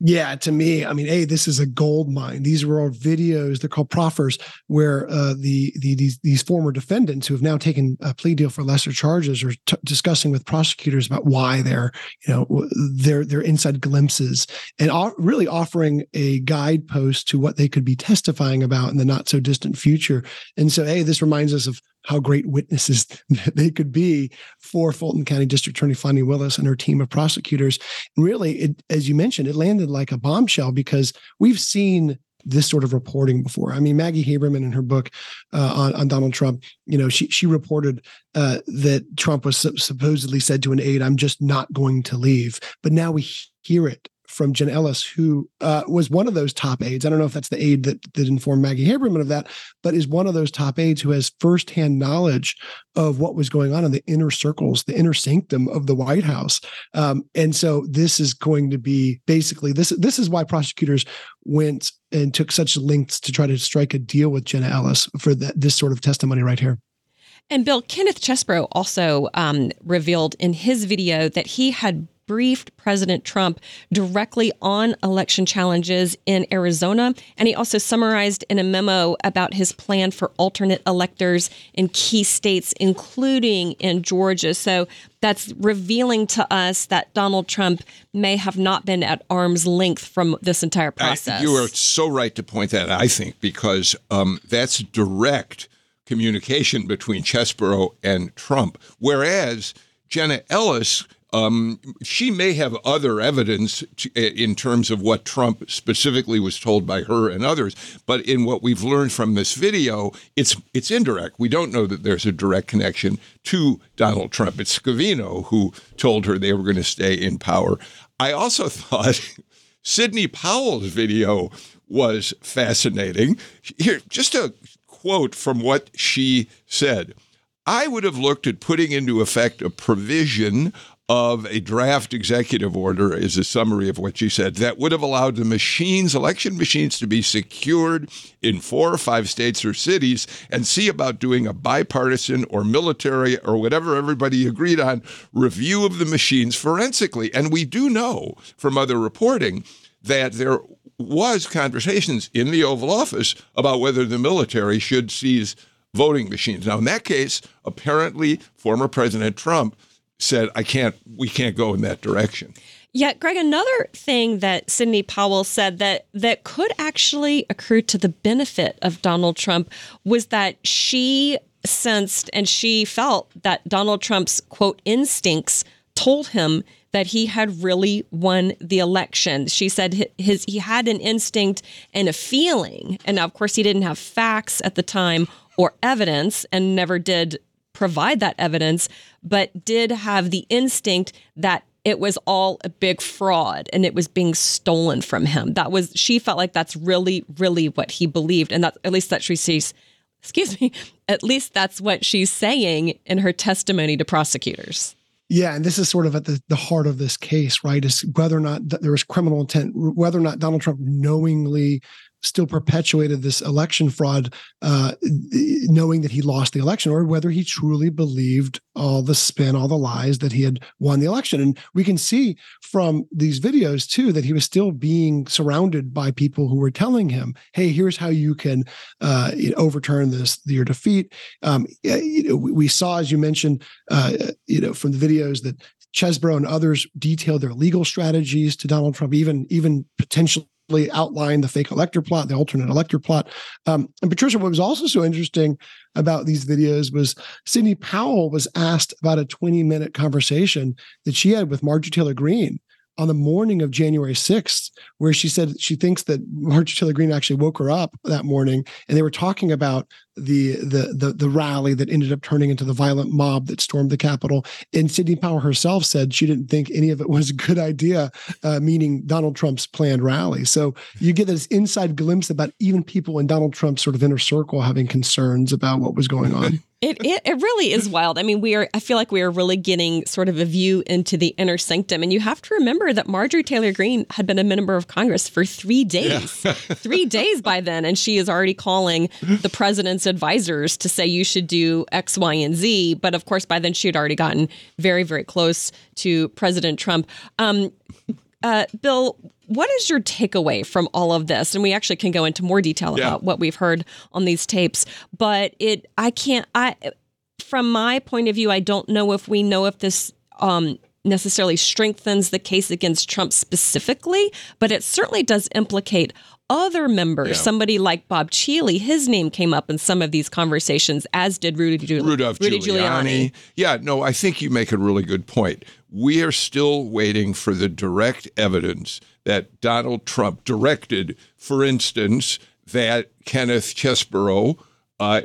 Yeah, to me, I mean, hey, this is a gold mine. These were all videos. They're called proffers, where uh, the the these these former defendants who have now taken a plea deal for lesser charges are t- discussing with prosecutors about why they're you know their their inside glimpses and really offering a guidepost to what they could be testifying about in the not so distant future. And so, hey, this reminds us of how great witnesses <laughs> they could be for Fulton County District Attorney Fani Willis and her team of prosecutors. And really, it, as you mentioned, it landed like a bombshell because we've seen this sort of reporting before. I mean, Maggie Haberman in her book uh, on, on Donald Trump, you know, she she reported uh, that Trump was supposedly said to an aide, "I'm just not going to leave," but now we hear it from Jen Ellis, who uh, was one of those top aides. I don't know if that's the aide that, that informed Maggie Haberman of that, but is one of those top aides who has firsthand knowledge of what was going on in the inner circles, the inner sanctum of the White House. Um, and so this is going to be basically this. This is why prosecutors went and took such lengths to try to strike a deal with Jenna Ellis for this sort of testimony right here. And Bill Kenneth Chesebro also um, revealed in his video that he had briefed President Trump directly on election challenges in Arizona. And he also summarized in a memo about his plan for alternate electors in key states, including in Georgia. So that's revealing to us that Donald Trump may have not been at arm's length from this entire process. I, you are so right to point that, I think, because um, that's direct communication between Chesebro and Trump. Whereas Jenna Ellis, um, she may have other evidence to, in terms of what Trump specifically was told by her and others, but in what we've learned from this video, it's it's indirect. We don't know that there's a direct connection to Donald Trump. It's Scavino who told her they were going to stay in power. I also <laughs> thought Sidney Powell's video was fascinating. Here, just a quote from what she said. I would have looked at putting into effect a provision of a draft executive order, is a summary of what she said, that would have allowed the machines, election machines, to be secured in four or five states or cities and see about doing a bipartisan or military or whatever everybody agreed on review of the machines forensically. And we do know from other reporting that there was conversations in the Oval Office about whether the military should seize voting machines. Now, in that case, apparently former President Trump said, I can't, we can't go in that direction. Yeah, Greg, another thing that Sidney Powell said that that could actually accrue to the benefit of Donald Trump was that she sensed and she felt that Donald Trump's quote instincts told him that he had really won the election. She said his he had an instinct and a feeling, and of course he didn't have facts at the time or evidence, and never did provide that evidence, but did have the instinct that it was all a big fraud and it was being stolen from him. That was she felt like that's really, really what he believed, and that at least that she sees. Excuse me. At least that's what she's saying in her testimony to prosecutors. Yeah, and this is sort of at the, the heart of this case, right? Is whether or not there was criminal intent, whether or not Donald Trump knowingly still perpetuated this election fraud, uh, knowing that he lost the election, or whether he truly believed all the spin, all the lies that he had won the election. And we can see from these videos too that he was still being surrounded by people who were telling him, "Hey, here's how you can uh, overturn this your defeat." Um, you know, we saw, as you mentioned, uh, you know, from the videos that Chesebro and others detailed their legal strategies to Donald Trump, even even potentially outline the fake elector plot, the alternate elector plot. Um, and Patricia, what was also so interesting about these videos was Sidney Powell was asked about a 20 minute conversation that she had with Marjorie Taylor Greene on the morning of January 6th, where she said she thinks that Marjorie Taylor Greene actually woke her up that morning and they were talking about the the the, the rally that ended up turning into the violent mob that stormed the Capitol. And Sidney Powell herself said she didn't think any of it was a good idea, uh, meaning Donald Trump's planned rally. So you get this inside glimpse about even people in Donald Trump's sort of inner circle having concerns about what was going on. It, it, it really is wild. I mean, we are. I feel like we are really getting sort of a view into the inner sanctum, and you have to remember that Marjorie Taylor Greene had been a member of Congress for three days, yeah. three days by then, and she is already calling the president's advisors to say you should do X, Y, and Z. But of course, by then she had already gotten very, very close to President Trump. Um, uh, Bill, what is your takeaway from all of this? And we actually can go into more detail yeah. about what we've heard on these tapes. But it, I can't. I, from my point of view, I don't know if we know if this um, necessarily strengthens the case against Trump specifically, but it certainly does implicate other members. Yeah. Somebody like Bob Cheeley, his name came up in some of these conversations, as did Rudy, Giul- Rudolph Rudy Giuliani. Giuliani. Yeah, no, I think you make a really good point. We are still waiting for the direct evidence that Donald Trump directed, for instance, that Kenneth Chesebro uh,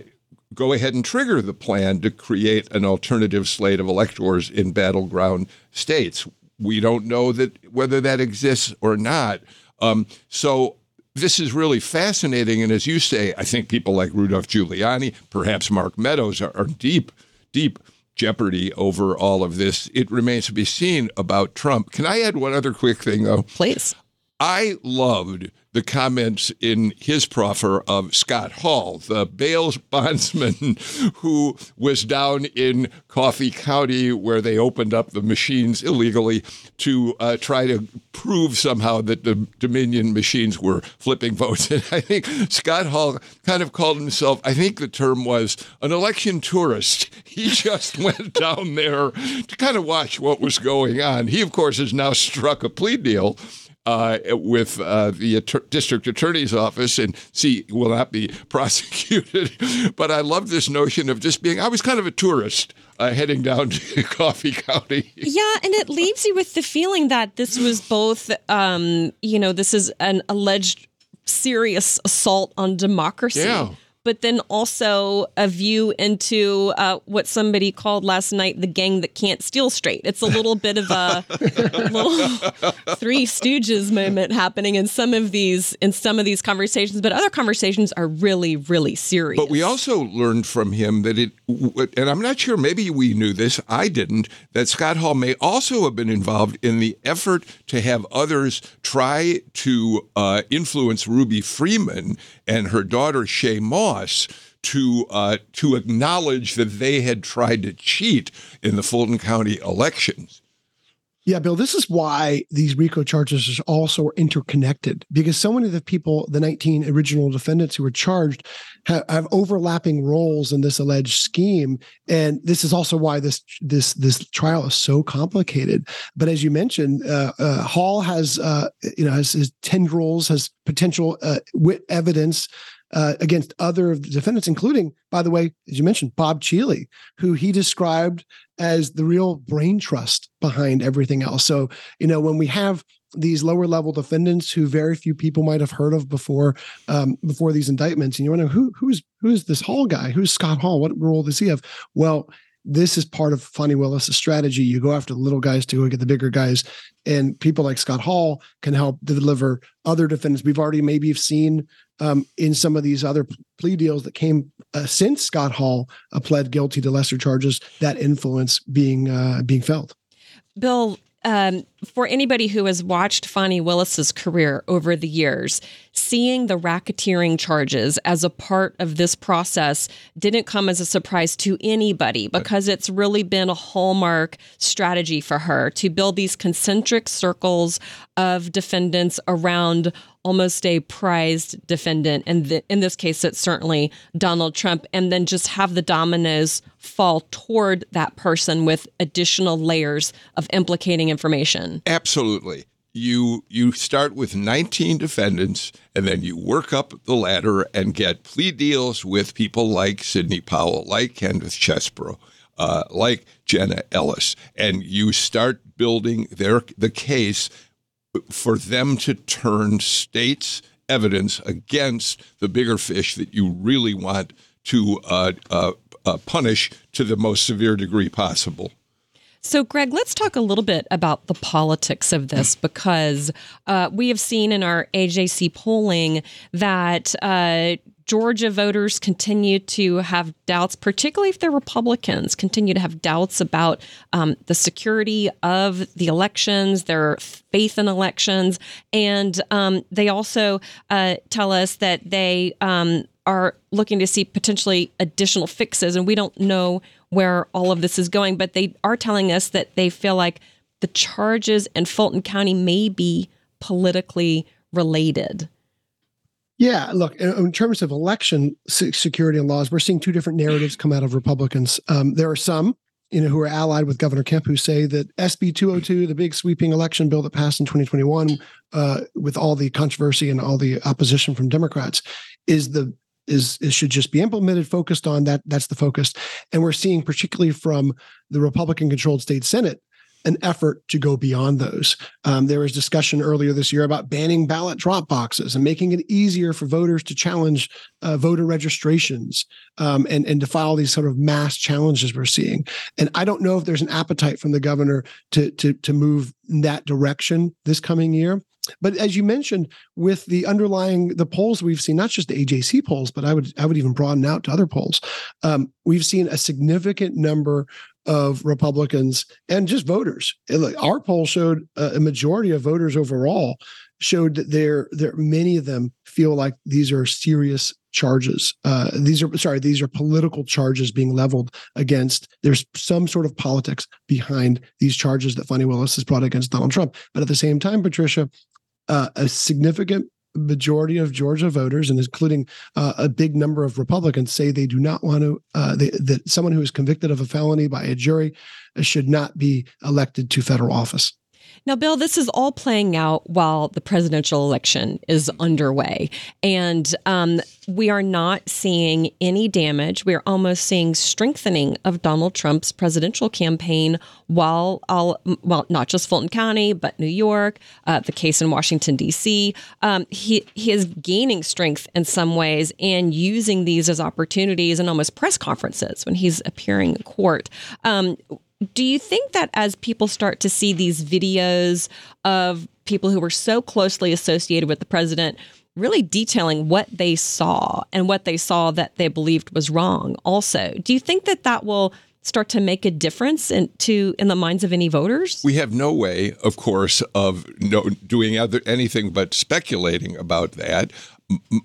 go ahead and trigger the plan to create an alternative slate of electors in battleground states. we don't know that whether that exists or not. Um, so this is really fascinating. And as you say, I think people like Rudolph Giuliani, perhaps Mark Meadows, are, are deep, deep jeopardy over all of this. It remains to be seen about Trump. Can I add one other quick thing, though? Please. I loved the comments in his proffer of Scott Hall, the bail <laughs> bondsman who was down in Coffee County where they opened up the machines illegally to uh, try to prove somehow that the Dominion machines were flipping votes. <laughs> And I think Scott Hall kind of called himself, I think the term was an election tourist. <laughs> He just went down there to kind of watch what was going on. He, of course, has now struck a plea deal uh, with uh, the att- district attorney's office and see will not be <laughs> prosecuted. but I love this notion of just being. I was kind of a tourist uh, heading down <laughs> to Coffee County. Yeah, and it leaves you with the feeling that this was both, um, you know, this is an alleged serious assault on democracy. Yeah but then also a view into uh, what somebody called last night the gang that can't steal straight. It's a little bit of a <laughs> little Three Stooges moment happening in some of these in some of these conversations, but other conversations are really really serious. But we also learned from him that it, and I'm not sure, maybe we knew this, I didn't, that Scott Hall may also have been involved in the effort to have others try to uh, influence Ruby Freeman and her daughter Shaye Moss to uh, to acknowledge that they had tried to cheat in the Fulton County elections. Yeah, Bill, this is why these RICO charges are also interconnected because so many of the people, the 19 original defendants who were charged, have, have, overlapping roles in this alleged scheme, and this is also why this this this trial is so complicated. But as you mentioned, uh, uh, Hall has uh, you know has his tendrils, has potential uh, wit evidence uh, against other defendants, including, by the way, as you mentioned, Bob Cheeley, who he described as the real brain trust behind everything else. So, you know, when we have these lower level defendants who very few people might have heard of before um, before these indictments, and you wonder who who's who's this Hall guy? Who's Scott Hall? What role does he have? Well, this is part of Fani Willis' strategy. You go after the little guys to go get the bigger guys, and people like Scott Hall can help deliver other defendants. We've already maybe seen um, in some of these other plea deals that came uh, since Scott Hall uh, pled guilty to lesser charges, that influence being uh, being felt. Bill, um, for anybody who has watched Fani Willis's career over the years, seeing the racketeering charges as a part of this process didn't come as a surprise to anybody because it's really been a hallmark strategy for her to build these concentric circles of defendants around almost a prized defendant. And th- in this case, it's certainly Donald Trump. And then just have the dominoes fall toward that person with additional layers of implicating information. Absolutely. You you start with 19 defendants and then you work up the ladder and get plea deals with people like Sidney Powell, like Kenneth Chesebro. uh, like Jenna Ellis, and you start building their the case for them to turn states' evidence against the bigger fish that you really want to uh, uh, uh, punish to the most severe degree possible. So, Greg, let's talk a little bit about the politics of this because uh, we have seen in our AJC polling that uh, Georgia voters continue to have doubts, particularly if they're Republicans, continue to have doubts about um, the security of the elections, their faith in elections. And um, they also uh, tell us that they um, are looking to see potentially additional fixes. And we don't know where all of this is going, but they are telling us that they feel like the charges in Fulton County may be politically related. Yeah, look, in terms of election security and laws, we're seeing two different narratives come out of Republicans. Um, there are some, you know, who are allied with Governor Kemp who say that SB 202, the big sweeping election bill that passed in 2021, uh, with all the controversy and all the opposition from Democrats, is the is, is should just be implemented, focused on that. That's the focus, and we're seeing particularly from the Republican-controlled state Senate an effort to go beyond those. Um, there was discussion earlier this year about banning ballot drop boxes and making it easier for voters to challenge uh, voter registrations um, and, and to file these sort of mass challenges we're seeing. And I don't know if there's an appetite from the governor to, to, to move in that direction this coming year. But as you mentioned, with the underlying the polls we've seen, not just the AJC polls, but I would I would even broaden out to other polls. Um, we've seen a significant number of Republicans and just voters. Our poll showed a majority of voters overall showed that there there many of them feel like these are serious charges. Uh, these are sorry, these are political charges being leveled against. There's some sort of politics behind these charges that Fani Willis has brought against Donald Trump. But at the same time, Patricia, uh, a significant majority of Georgia voters, and including uh, a big number of Republicans, say they do not want to uh, they, that someone who is convicted of a felony by a jury should not be elected to federal office. Now, Bill, this is all playing out while the presidential election is underway. And um, we are not seeing any damage. We are almost seeing strengthening of Donald Trump's presidential campaign while, all, well, not just Fulton County, but New York, uh, the case in Washington, D.C. Um, he, he is gaining strength in some ways and using these as opportunities and almost press conferences when he's appearing in court. Um, do you think that as people start to see these videos of people who were so closely associated with the president really detailing what they saw and what they saw that they believed was wrong also do you think that that will start to make a difference in, to, in the minds of any voters? We have no way, of course, of no, doing other, anything but speculating about that.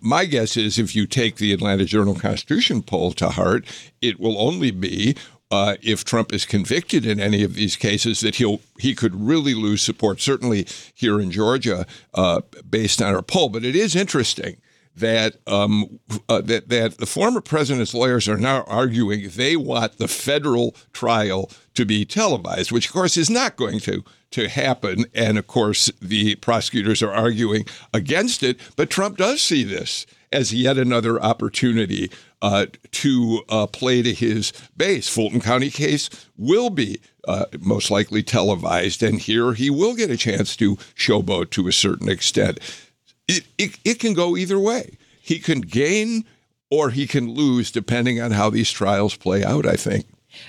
my guess is if you take the Atlanta Journal Constitution poll to heart, it will only be uh, if Trump is convicted in any of these cases, that he'll he could really lose support. Certainly here in Georgia, uh, based on our poll. But it is interesting that um, uh, that that the former president's lawyers are now arguing they want the federal trial to be televised, which of course is not going to to happen. And of course, the prosecutors are arguing against it. But Trump does see this as yet another opportunity uh, to uh, play to his base. Fulton County case will be uh, most likely televised, and here he will get a chance to showboat to a certain extent. It, it, it can go either way. He can gain or he can lose depending on how these trials play out, I think.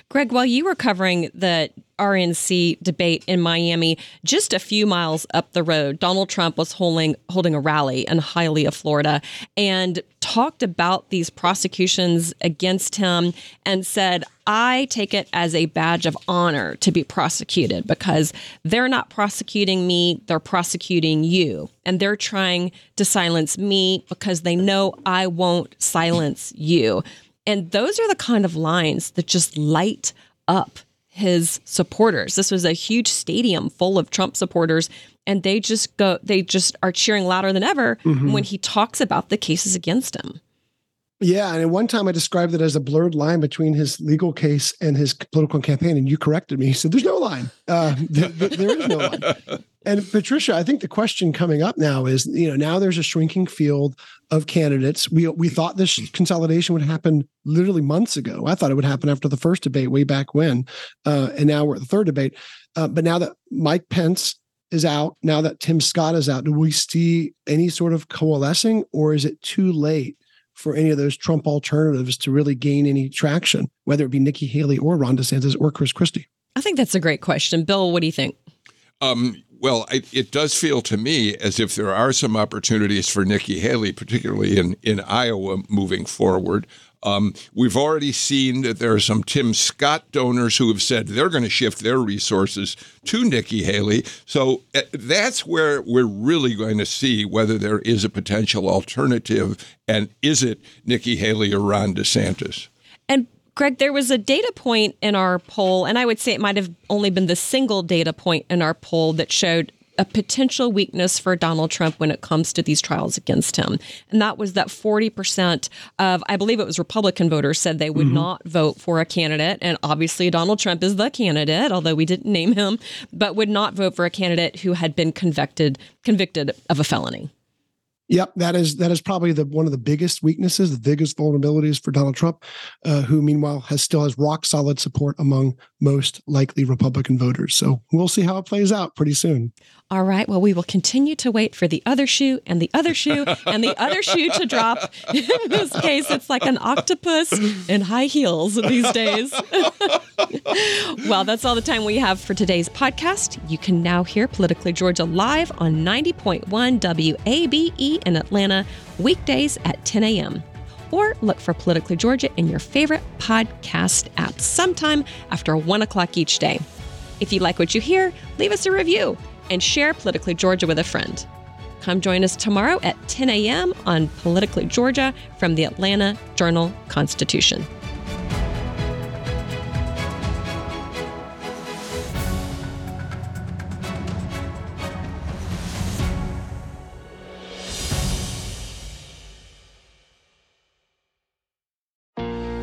Greg, while you were covering the RNC debate in Miami, just a few miles up the road, Donald Trump was holding holding a rally in Hialeah, Florida, and talked about these prosecutions against him and said, I take it as a badge of honor to be prosecuted because they're not prosecuting me, they're prosecuting you. And they're trying to silence me because they know I won't silence you. And those are the kind of lines that just light up his supporters. This was a huge stadium full of Trump supporters and they just go they just are cheering louder than ever mm-hmm. when he talks about the cases against him. Yeah, and at one time I described it as a blurred line between his legal case and his political campaign, and you corrected me. So there's no line. Uh, <laughs> th- th- there is no line. And Patricia, I think the question coming up now is, you know, now there's a shrinking field of candidates. We we thought this consolidation would happen literally months ago. I thought it would happen after the first debate, way back when, uh, and now we're at the third debate. Uh, but now that Mike Pence is out, now that Tim Scott is out, do we see any sort of coalescing, or is it too late for any of those Trump alternatives to really gain any traction, whether it be Nikki Haley or Ron DeSantis or Chris Christie? I think that's a great question, Bill. What do you think? Um, well, I, it does feel to me as if there are some opportunities for Nikki Haley, particularly in, in Iowa, moving forward. Um, we've already seen that there are some Tim Scott donors who have said they're going to shift their resources to Nikki Haley. So uh, that's where we're really going to see whether there is a potential alternative, and is it Nikki Haley or Ron DeSantis? And Greg, there was a data point in our poll, and I would say it might have only been the single data point in our poll that showed a potential weakness for Donald Trump when it comes to these trials against him. And that was that 40% of, I believe it was Republican voters, said they would mm-hmm. not vote for a candidate. And obviously, Donald Trump is the candidate, although we didn't name him, but would not vote for a candidate who had been convicted, convicted of a felony. Yep, that is that is probably the one of the biggest weaknesses, the biggest vulnerabilities for Donald Trump, uh, who meanwhile has still has rock solid support among most likely Republican voters. So we'll see how it plays out pretty soon. All right. Well, we will continue to wait for the other shoe and the other shoe and the other shoe to drop. <laughs> In this case, it's like an octopus in high heels these days. <laughs> well, that's all the time we have for today's podcast. You can now hear Politically Georgia live on 90.1 WABE in Atlanta, weekdays at 10 a.m. Or look for Politically Georgia in your favorite podcast app sometime after 1 o'clock each day. If you like what you hear, leave us a review and share Politically Georgia with a friend. Come join us tomorrow at 10 a.m. on Politically Georgia from the Atlanta Journal Constitution.